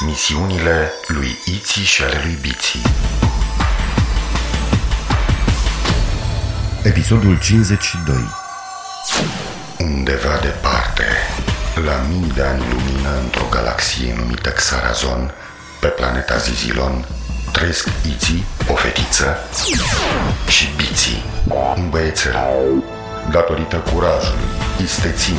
Misiunile lui Iții și ale lui Biții Episodul 52 Undeva departe, la mii de ani lumină într-o galaxie numită Xarazon, pe planeta Zizilon, trăiesc Iții, o fetiță, și Biții, un băiețel. Datorită curajului, isteții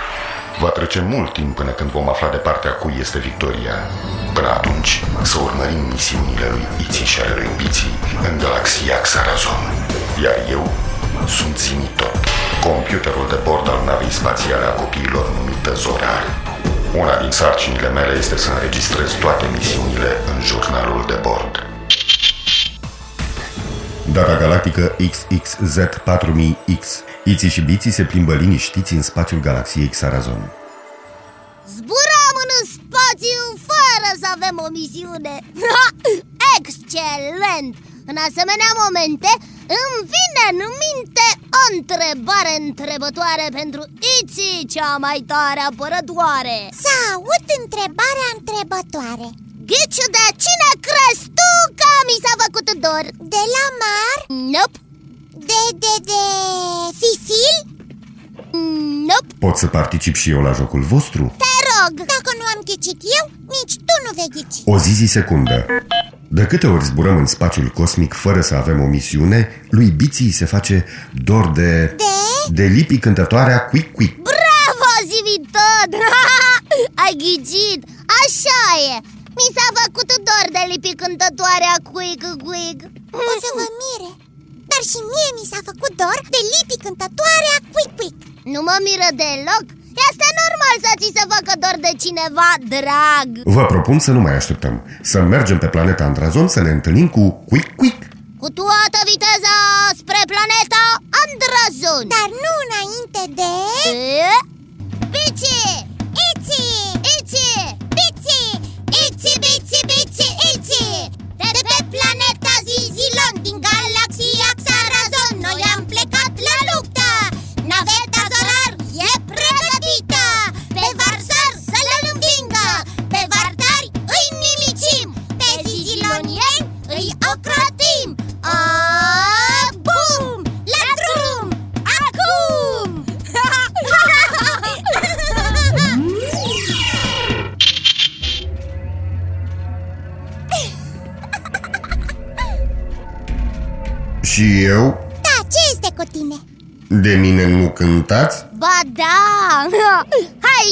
Va trece mult timp până când vom afla de partea cui este victoria. Până atunci, să urmărim misiunile lui Iții și ale lui Biții în galaxia Xarazon. Iar eu sunt Zimitot, computerul de bord al navei spațiale a copiilor numită Zorar. Una din sarcinile mele este să înregistrez toate misiunile în jurnalul de bord. Data galactică XXZ4000X Iții și Biții se plimbă liniștiți în spațiul galaxiei Xarazon Zburăm în spațiu fără să avem o misiune Excelent! În asemenea momente îmi vine în minte o întrebare întrebătoare pentru Iții, cea mai tare apărătoare Să aud întrebarea întrebătoare Ghiciu de cine crezi tu că mi s-a făcut dor? De la mar? Nope, De, de, de... Fisil? nope, Pot să particip și eu la jocul vostru? te rog Dacă nu am ghicit eu, nici tu nu vei ghici O zi zi secundă De câte ori zburăm în spațiul cosmic fără să avem o misiune, lui Biții se face dor de... De? De lipi cântătoarea Quick Quick Bravo, Zimi tot! Ai ghicit, așa e Mi s-a făcut dor de lipi cântătoarea Quick Quick O să vă mire Dar și mie mi s-a făcut dor de lipi cântătoarea Quick Quick Nu mă miră deloc Este normal să ți se facă dor de cineva drag Vă propun să nu mai așteptăm Să mergem pe planeta Andrazon să ne întâlnim cu Quick Quick Cu toată viteza spre planeta Andrazon Dar nu înainte de... E? Bici! Iți! Ici! Biți! Ici, bici, bici, ici! De pe planeta Zizilon din galaxia eu? Da, ce este cu tine? De mine nu cântați? Ba da! Hai,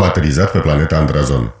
Am aterizat pe planeta Andrazon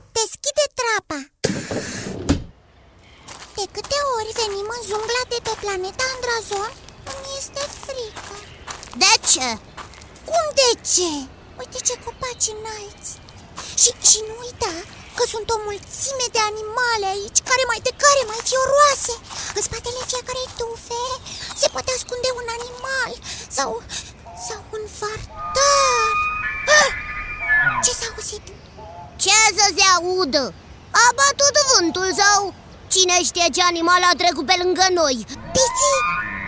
cine știe ce animal a trecut pe lângă noi Piți,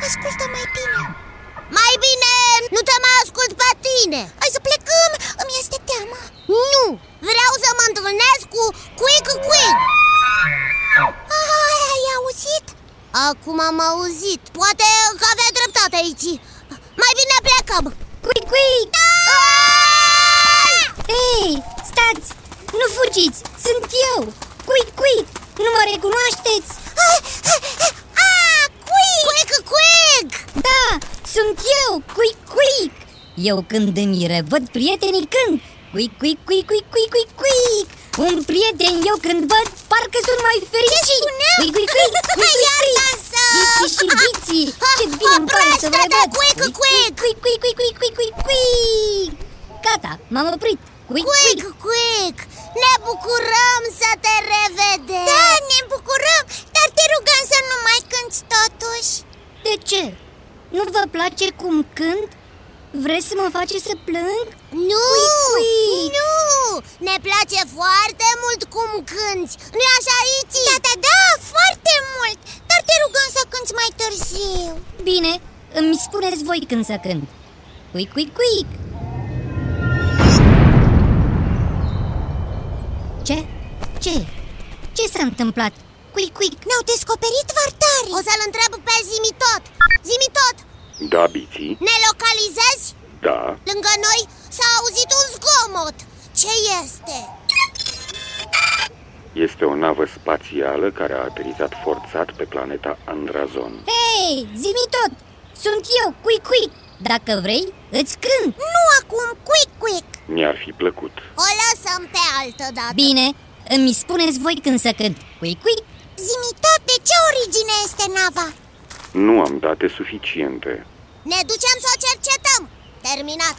ascultă mai bine Mai bine nu te mai ascult pe tine Hai să plecăm, îmi este teamă Nu, vreau să mă întâlnesc cu Quick Quick Ai, ai auzit? Acum am auzit Poate că avea dreptate aici Mai bine plecăm Quick, quick! Ei, stați! Nu fugiți! Sunt eu! Quick, quick! Nu mă recunoașteți? A, cuic! Cuică, cuic! Da, sunt eu, cuic, cuic! Eu când îmi revăd prietenii când Cuic, cuic, cuic, cuic, cuic, cuic, cuic Un prieten eu când văd, parcă sunt mai fericit Ce spuneam? Cuic, cuic, cuic, cuic, cuic, Iar dansă! Biții și biții, ce bine îmi pare să vă revăd Cuic, cuic, cuic, cuic, cuic, cuic, cuic, cuic, cuic Gata, m-am oprit Vreți să mă faceți să plâng? Nu! Quick, quick! Nu! Ne place foarte mult cum cânti nu așa, Iti? Da, da, da, foarte mult Dar te rugăm să cânti mai târziu Bine, îmi spuneți voi când să cânt Cuic, cuic, cuic Ce? Ce? Ce s-a întâmplat? Cuic, cuic Ne-au descoperit vartarii O să-l întreb pe Zimi tot Zimi tot, Da, Biții? ne localizezi? Da. Lângă noi s-a auzit un zgomot Ce este? Este o navă spațială care a aterizat forțat pe planeta Andrazon. Hei, zi tot! Sunt eu, cuic, cuic Dacă vrei, îți cânt Nu acum, quick, quick Mi-ar fi plăcut. O lăsăm pe altă dată Bine, îmi spuneți voi când să cânt Cuic, cuic Zimi tot, de ce origine este nava? Nu am date suficiente. Ne ducem să o cercetăm Terminat.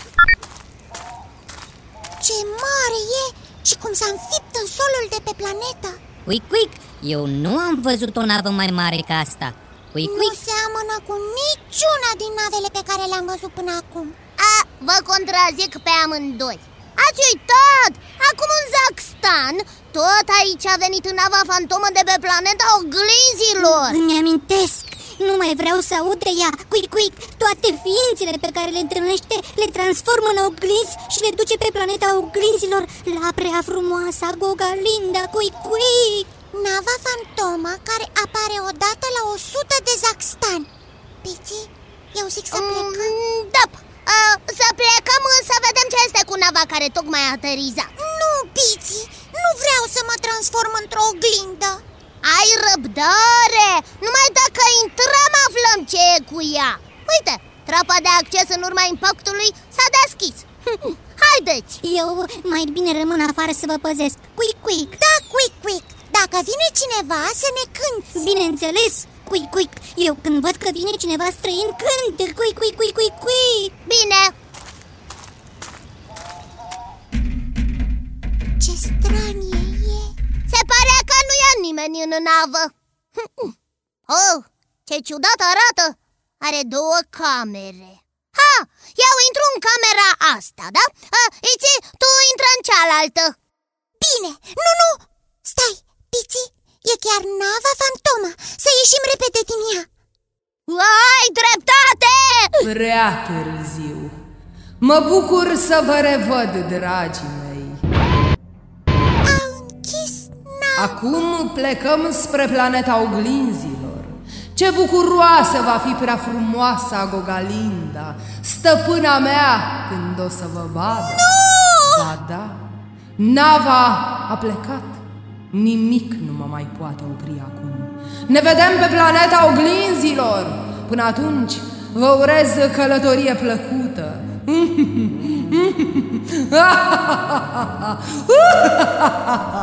Ce mare e și cum s-a înfipt în solul de pe planetă. Cuic, cuic Eu nu am văzut o navă mai mare ca asta. Cuic, Nu cuic seamănă cu niciuna din navele pe care le-am văzut până acum. A, vă contrazic pe amândoi. Ați uitat! Acum în Zaxstan Tot aici a venit nava fantomă de pe planeta oglinzilor. Îmi amintesc Nu mai vreau să aud de ea. Cuic, cuic Toate ființele pe care le întâlnește Le transformă în oglinzi Și le duce pe planeta oglinzilor La prea frumoasa Gogalinda. Cuic, cuic Nava fantomă care apare odată la 100 de Zaxstan Piți, eu zic să plecăm. Mm, Da, a, să plecăm să vedem ce este cu nava care tocmai a aterizat. Nu, Piți, nu vreau să mă transform într-o oglindă. Ai răbdare! Numai dacă intrăm aflăm ce e cu ea? Uite, trapa de acces în urma impactului s-a deschis. Haideți! Eu mai bine rămân afară să vă păzesc. Cuic, cuic Da, quick, quick! Dacă vine cineva să ne cânti Bineînțeles! Cuic, cuic Eu când văd că vine cineva străin cânt. Cuic, cuic, cuic, cuic, cuic Bine, Ce stranie e! Se pare că nu e nimeni în navă. Oh, ce ciudat arată! Are două camere Ha, eu intru în camera asta, da? Uh, Iți, tu intră în cealaltă Bine, nu, nu, stai, Piți, e chiar nava fantoma Să ieșim repede din ea Ai dreptate! Prea târziu. Mă bucur să vă revăd, dragii mei. A închis nava Acum plecăm spre planeta oglinzilor. Ce bucuroasă va fi prea frumoasa Gogalinda, stăpâna mea, când o să vă vadă. Nu! Ba da, nava a plecat. Nimic nu mă mai poate opri acum. Ne vedem pe planeta oglinzilor. Până atunci, vă urez călătorie plăcută.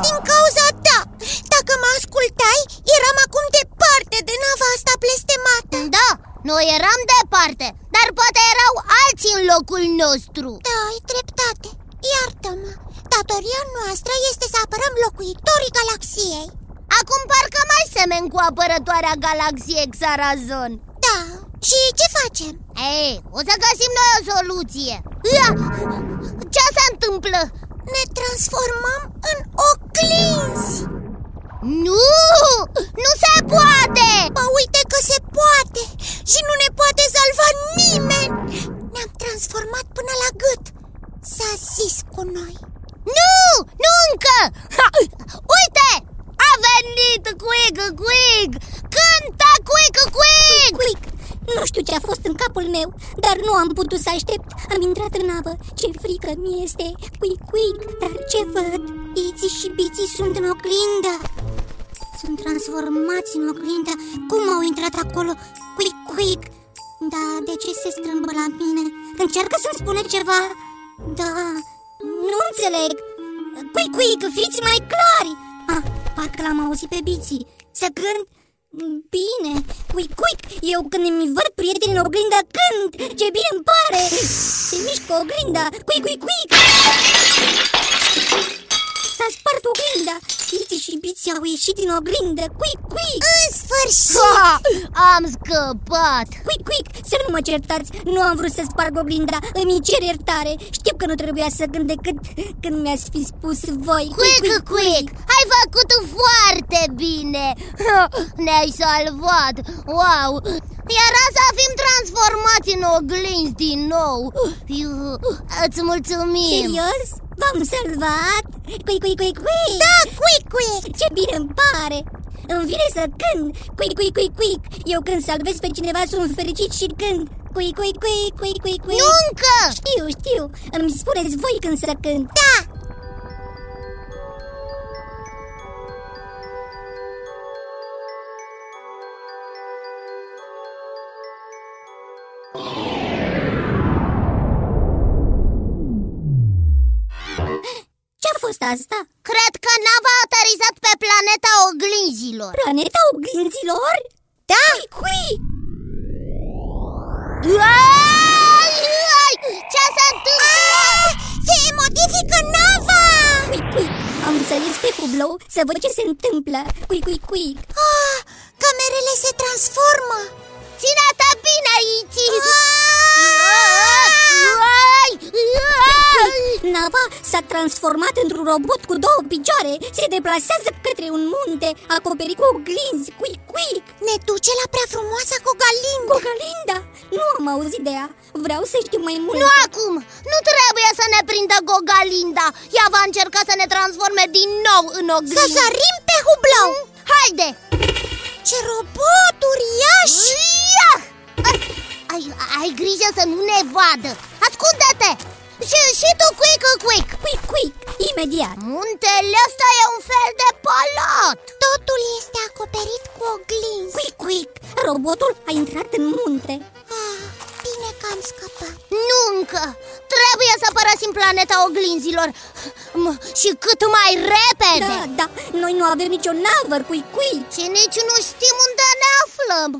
Din cauza ta Dacă mă ascultai, eram acum departe de nava asta blestemată Da, noi eram departe, dar poate erau alții în locul nostru Da, ai dreptate Iartă-mă Datoria noastră este să apărăm locuitorii galaxiei Acum parcă mai semen cu apărătoarea galaxiei Xarazon Da, și ce facem? Ei, o să găsim noi o soluție Ia! Ce se întâmplă? Ne transformăm în oglinzi Nu! Nu se poate! Mă uite că se poate Și nu ne poate salva nimeni Ne-am transformat până la gât S-a zis cu noi Nu! Nu încă! Ha! Uite! A venit Quick Quick! Cântă Quick Quick! Cuic, nu știu ce a fost în capul meu, dar nu am putut să aștept. Am intrat în navă. Ce frică mi este. Cuic, cuic, dar ce văd? Iții și biții sunt în oglindă. Sunt transformați în oglindă. Cum au intrat acolo? Cuic, cuic. Da, de ce se strâmbă la mine? Încearcă să-mi spune ceva. Da, nu înțeleg. Quick, quick, fiți mai clari. Ah, Parcă l-am auzit pe biții. Să cânt Bine, quick, quick, eu când îmi văd prietenii în oglindă cânt. Ce bine îmi pare. Se mișcă oglinda, quick, quick, quick S-a spart oglinda Iți și biții au ieșit din oglindă Quick, quick În sfârșit! Ha! Am scăpat! Quick, quick, să nu mă certați Nu am vrut să sparg oglinda Îmi cer iertare Știu că nu trebuia să gând decât când mi-ați fi spus voi Quick, quick! Ai făcut foarte bine! Ne-ai salvat! Wow! Era să fim transformați în oglinzi din nou! Îți mulțumim! Serios? V-am salvat? Quick, quick, quick, quick Da, quick, quick! Ce bine îmi pare! Îmi vine să cânt Quick, quick, quick, quick Eu când salvez pe cineva sunt fericit și cânt Quick, quick, quick, quick, quick, quick Nu încă! Știu, știu Îmi spuneți voi când să cânt Da! Ce-a fost asta? Cred că nava a aterizat pe planeta oglinzilor Planeta oglinzilor? Da! Cui? Ai, ai, Ce se întâmplă? Se modifică nava! Cui, cui? Am înțeles pe cublou să văd ce se întâmplă Cui, cui, cui? Ah, camerele se transformă! Ține-te bine, Iti! Nava s-a transformat într-un robot cu două picioare Se deplasează către un munte Acoperit cu oglinzi Cui, cui? Ne duce la prea frumoasa Cogalinda! Gogalinda? Nu am auzit de ea Vreau să știu mai mult Nu acum! Nu trebuie să ne prindă Gogalinda Ea va încerca să ne transforme din nou în Să oglindă sărim pe hublou! Haide! Ce robot uriaș! Ia! Ai, ai grijă să nu ne vadă Ascunde-te! Și, și tu, quick, quick! Cui, cui? Imediat! Muntele ăsta e un fel de palat Totul este acoperit cu oglinzi Cui, cui? Robotul a intrat în munte. Ah, Bine că am scăpat. Nu încă! Trebuie să părăsim planeta oglinzilor. M- Și cât mai repede! Da, da, noi nu avem nicio navă, cui, cui Și nici nu știm unde ne aflăm.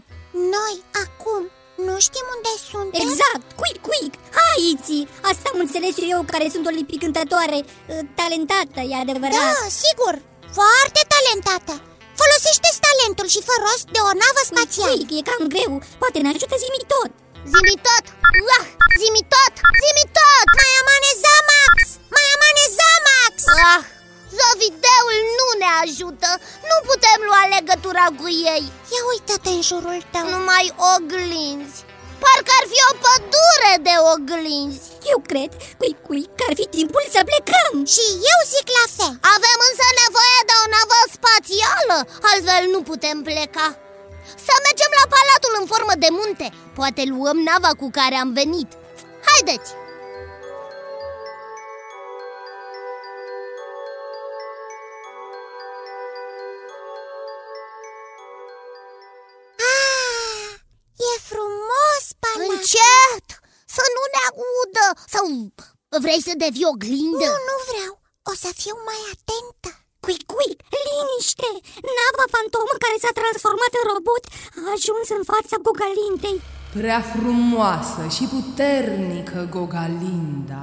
Noi, acum, nu știm unde suntem? Exact, quick, quick Hai, Iți, asta am înțeles eu care sunt o lipicântătoare uh, Talentată, e adevărat Da, sigur, foarte talentată Folosește talentul și fă rost de o navă Quick, spațială quick, e cam greu, poate ne ajută zimi tot Zimi tot! Uah! Zimi tot! Zimi tot! Mai amane Zamax! Mai amane Zamax! Ah! Zovideul nu ne ajută. Nu putem lua legătura cu ei. Ia uită-te în jurul tău. Numai oglinzi. Parcă ar fi o pădure de oglinzi. Eu cred, cui, cui, că ar fi timpul să plecăm. Și eu zic la fel. Avem însă nevoie de o navă spațială Altfel nu putem pleca. Să mergem la palatul în formă de munte. Poate luăm nava cu care am venit. Haideți! Sau vrei să devii oglindă? Nu, nu vreau. O să fiu mai atentă. Quick, quick, liniște! Nava fantomă care s-a transformat în robot a ajuns în fața Gogalintei Prea frumoasă și puternică Gogalinda.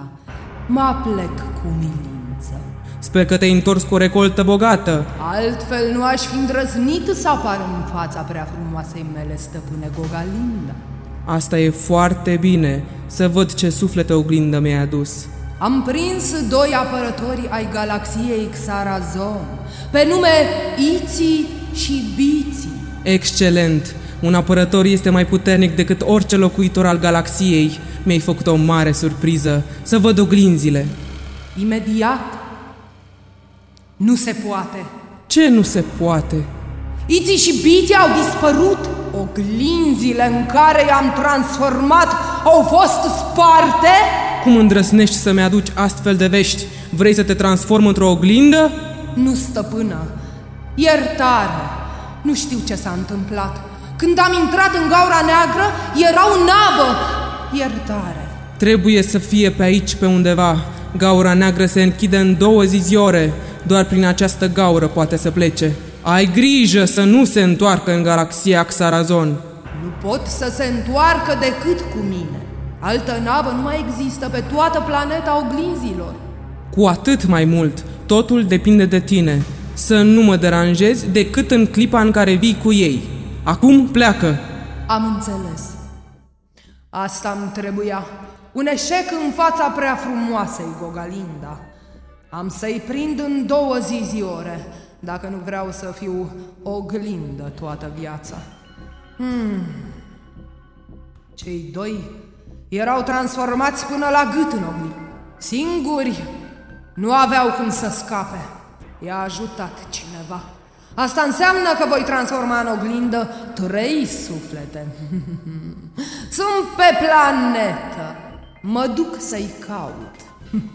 Mă plec cu milință Sper că te-ai întors cu o recoltă bogată. Altfel nu aș fi îndrăznit să apar în fața prea frumoasei mele stăpâne Gogalinda Asta e foarte bine, să văd ce suflete oglindă mi-ai adus. Am prins doi apărători ai galaxiei Xarazon Pe nume Iți și Biți Excelent! Un apărător este mai puternic decât orice locuitor al galaxiei. Mi-ai făcut o mare surpriză. Să văd oglinzile. Imediat Nu se poate Ce nu se poate? Iți și Biți au dispărut Oglinzile în care i-am transformat au fost sparte Cum îndrăsnești să-mi aduci astfel de vești? Vrei să te transform într-o oglindă? Nu, stăpână, iertare. Nu știu ce s-a întâmplat. Când am intrat în gaura neagră, era o navă. Iertare. Trebuie să fie pe aici, pe undeva. Gaura neagră se închide în două ziziore. Doar prin această gaură poate să plece. Ai grijă să nu se întoarcă în galaxia Xarazon. Nu pot să se întoarcă decât cu mine. Altă navă nu mai există pe toată planeta oglinzilor. Cu atât mai mult, totul depinde de tine. Să nu mă deranjezi decât în clipa în care vii cu ei. Acum pleacă. Am înțeles. Asta îmi trebuia. Un eșec în fața prea frumoasei Gogalinda. Am să-i prind în două ziziore, dacă nu vreau să fiu oglindă toată viața. Hmm. Cei doi erau transformați până la gât în oglindă. Singuri nu aveau cum să scape. I-a ajutat cineva. Asta înseamnă că voi transforma în oglindă trei suflete. Sunt pe planetă. Mă duc să-i caut.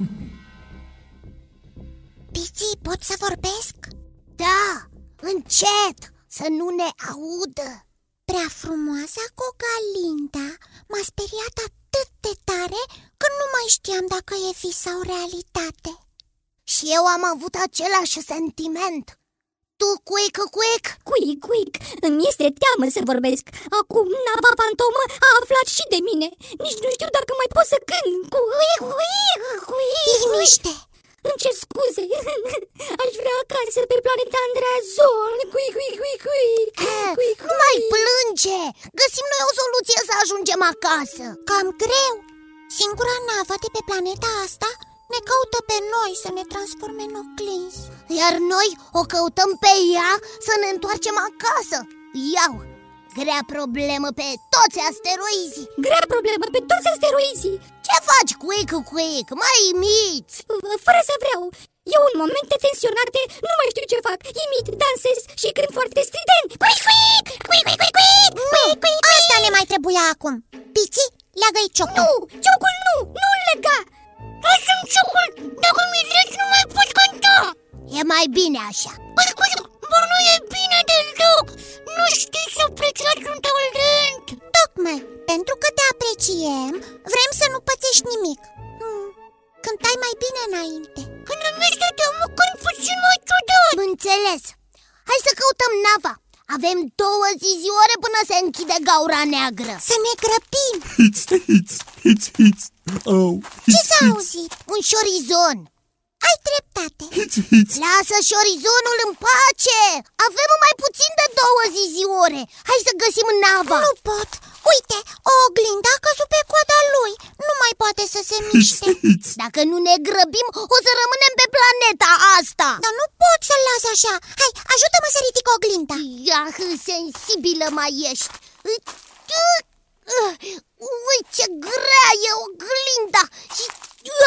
Piții, pot să vorbesc? Da, încet, să nu ne audă. Prea frumoasa Cogalinda m-a speriat atât de tare că nu mai știam dacă e vis sau realitate. Și eu am avut același sentiment. Tu, cuic, cuic? Cuic, cuic, îmi este teamă să vorbesc. Acum nava fantomă a aflat și de mine. Nici nu știu dacă mai pot să cânt Cuic, cuic, cuic. Liniște! Îmi cer scuze. Aș vrea acasă pe planeta Andreazon. Cuic, cuic, cuic, cuic Eh, Cuic, Nu mai plânge! Găsim noi o soluție să ajungem acasă. Cam greu. Singura navă de pe planeta asta ne caută pe noi să ne transforme în oglinzi Iar noi o căutăm pe ea să ne întoarcem acasă. Iau! Grea problemă pe toți asteroizii Grea problemă pe toți asteroizii. Ce faci, cuic, cuic? Mai imiți! Fără să vreau. Eu în momente tensionate nu mai știu ce fac. Imit, dansez și cânt foarte strident. Cuic, cuic, cuic, cuic, cuic, cuic, cuic, cuic, Asta ne mai trebuia acum. Piții, leagă-i ciocul. Nu, ciocul nu, nu-l lega. Lasă-mi ciocul, dacă mi-l legi nu mai pot cânta. E mai bine așa Dar nu e bine deloc. Nu știi să pleci la un rând. Tocmai, pentru că te apreciem Vrem să nu pățești nimic. Hmm. Cântai mai bine înainte. Când îmi este teamă, când puțin mai ciudat. Înțeles. Hai să căutăm nava. Avem două ziziore până se închide gaura neagră. Să ne grăbim. Hits, hits, hits, hits. Oh, Ce hits, s-a hits, auzit? Un șorizon Ai dreptate. Hits, hits. Lasă șorizonul în pace. Avem mai puțin de două ziziore Hai să găsim nava. Nu pot. Uite, o oglindă a căzut pe coada lui. Nu mai poate să se Hits, miște. hits. Dacă nu ne grăbim, o să rămânem pe planeta asta. Dar nu pot să-l las așa. Hai, ajută-mă să ridic oglinda. Ia, sensibilă mai ești. Ui, ce grea e oglinda. Și...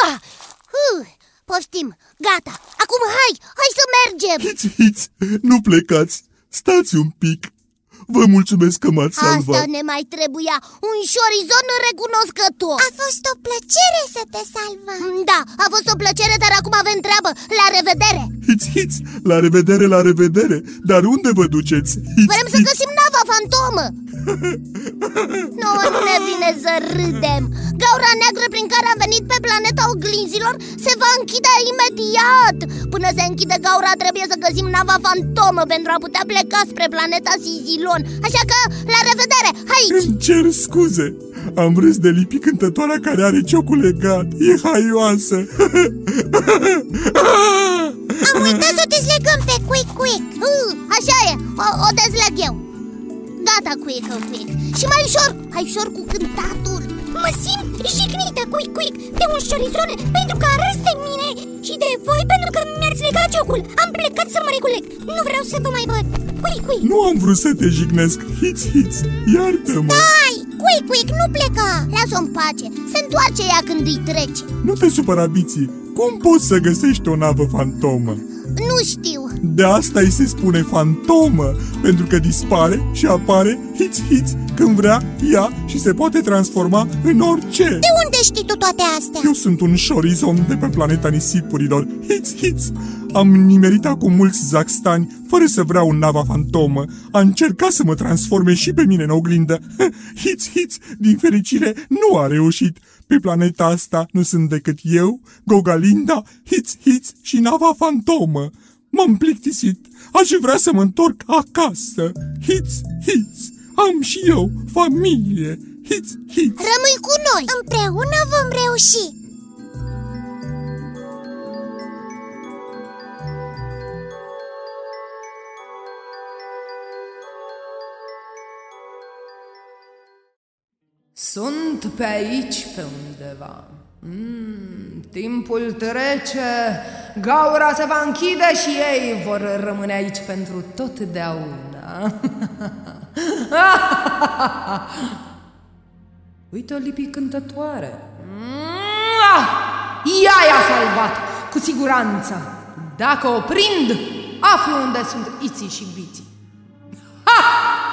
uh, Poftim, gata, acum hai, hai să mergem Hits, hits. Nu plecați. Stați un pic. Vă mulțumesc că m-ați Asta salvat. ne mai trebuia, un șorizon recunoscător A fost o plăcere să te salvăm Da, a fost o plăcere, dar acum avem treabă La revedere! Hits, hits. La revedere, la revedere. Dar unde vă duceți? Hits, Vrem să hits. găsim nava fantomă Nouă nu ne vine să râdem. Gaura neagră prin care am venit pe planeta oglinzilor Se va închide imediat. Până se închide gaura trebuie să găsim nava fantomă Pentru a putea pleca spre planeta Sizilon. Așa că, la revedere, aici! Îmi cer scuze. Am râs de lipi cântătoarea care are ciocul legat. E haioasă. Am uitat să o dezlegăm pe Quick Quick. Uh, Așa e, o, o dezleg eu Gata, quick, quick Și mai ușor, mai ușor cu cântatul Mă simt jignită, cuic, cuic De un șorizon pentru că a râs de mine Și de voi pentru că mi-ați legat ciocul Am plecat să mă reculeg Nu vreau să vă mai văd Cuic, cuic Nu am vrut să te jignesc. Hits, hits. Iartă-mă. Hai, Quick Quick, nu pleca Lasă-o în pace, se întoarce ea când îi trece Nu te supăra, Biții. Cum poți să găsești o navă fantomă? Nu știu De asta îi se spune fantomă, pentru că dispare și apare hits hits când vrea ea și se poate transforma în orice. De unde știi tu toate astea? Eu sunt un șorizon de pe planeta nisipurilor. Hits hits! Am nimerit acum mulți zaxtani fără să vreau un nava fantomă, a încercat să mă transforme și pe mine în oglindă. Hiț, hiț, din fericire, nu a reușit. Pe planeta asta nu sunt decât eu, Gogalinda, Hiț, hiț și nava fantomă. M-am plictisit. Aș vrea să mă întorc acasă. Hiț, hiț. Am și eu familie. Hiț, hiț. Rămâi cu noi! Împreună vom reuși Sunt pe aici pe undeva. Mm, timpul trece, gaura se va închide și ei vor rămâne aici pentru totdeauna. Uite o lipi cântătoare. Mm, ea i-a salvat, cu siguranță. Dacă o prind, aflu unde sunt Iții și Biții.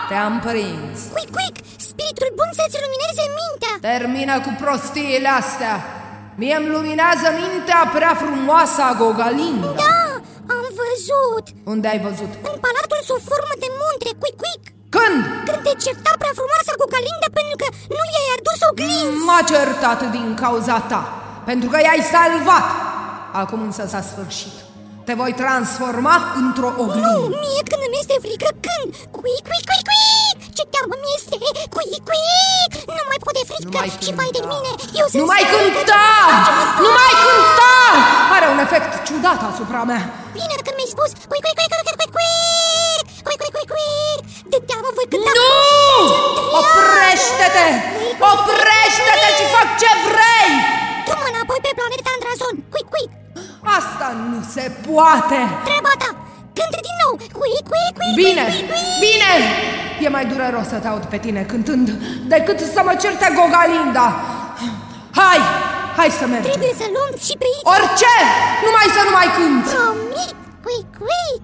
Ha! Te-am prins. Quick, quick, spiritul bun să-ți lumineze mintea Termină cu prostiile astea. Mie îmi luminează mintea prea frumoasă a Gogalinda. Da, am văzut Unde ai văzut? În palatul sub formă de munte, quick, quick Când? Când te certa prea frumoasa cu Galinda pentru că nu i-ai adus o glinzi M-a certat din cauza ta, pentru că i-ai salvat. Acum însă s-a sfârșit. Te voi transforma într-o Nu, oglindă. mie când îmi este frică, când? Quick, quick, quick, quick Ce teamă mi este, quick, quick Nu mai pot de frică Nu mai și vai de cânta. mine Eu sunt Nu mai sigură că- cânta! Nu mai cânta! Are un efect ciudat asupra mea. Bine când mi-ai spus quick, quick, quick, quick, quick, quick Quick, quick, quick, quick De teamă voi cânta Nu! Oprește-te! Oprește-te și fac ce vrei! Du-mă înapoi pe planeta Andrazon Quick, quick Asta nu se poate! Treaba ta Cântă din nou Quick, quick, quick Bine, quick, quick, quick. bine! E mai dureros să te aud pe tine cântând decât să mă certe Gogalinda. Hai, hai să mergem. Trebuie să luăm și pe aici Orice, numai să nu mai cânti. Promit Quick, quick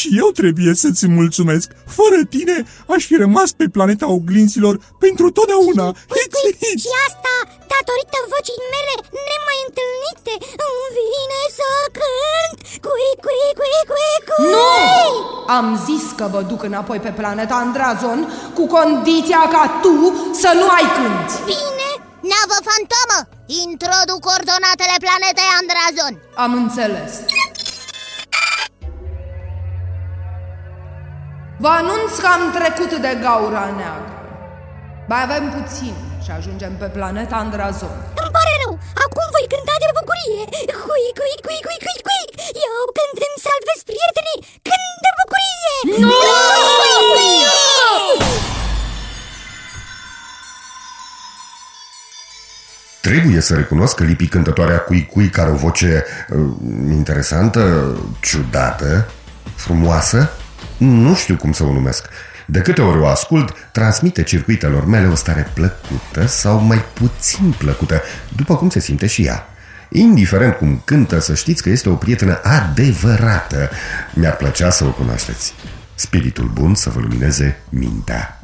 și eu trebuie să-ți mulțumesc. Fără tine aș fi rămas pe planeta oglinzilor pentru totdeauna. Hiț, hiț. Și asta datorită vocii mele nemai întâlnite Îmi vine să cânt Quick, quick, quick, quick, quick Nu! Am zis că vă duc înapoi pe planeta Andrazon cu condiția ca tu să nu ai cânti. Bine Navă fantomă, introduc coordonatele planetei Andrazon Am înțeles. Vă anunț că am trecut de gaura neagră. Mai avem puțin și ajungem pe planeta Andrazon. Îmi pare rău, acum voi cânta de bucurie Quick, quick, quick, quick, quick, quick Eu când îmi salvez prietenii, cânt de bucurie Nu! Trebuie să recunosc că Lipi cântătoarea Cui Cui, care o voce uh, interesantă, ciudată, frumoasă, nu știu cum să o numesc. De câte ori o ascult, transmite circuitelor mele o stare plăcută sau mai puțin plăcută, după cum se simte și ea. Indiferent cum cântă, să știți că este o prietenă adevărată. Mi-ar plăcea să o cunoașteți. Spiritul bun să vă lumineze mintea.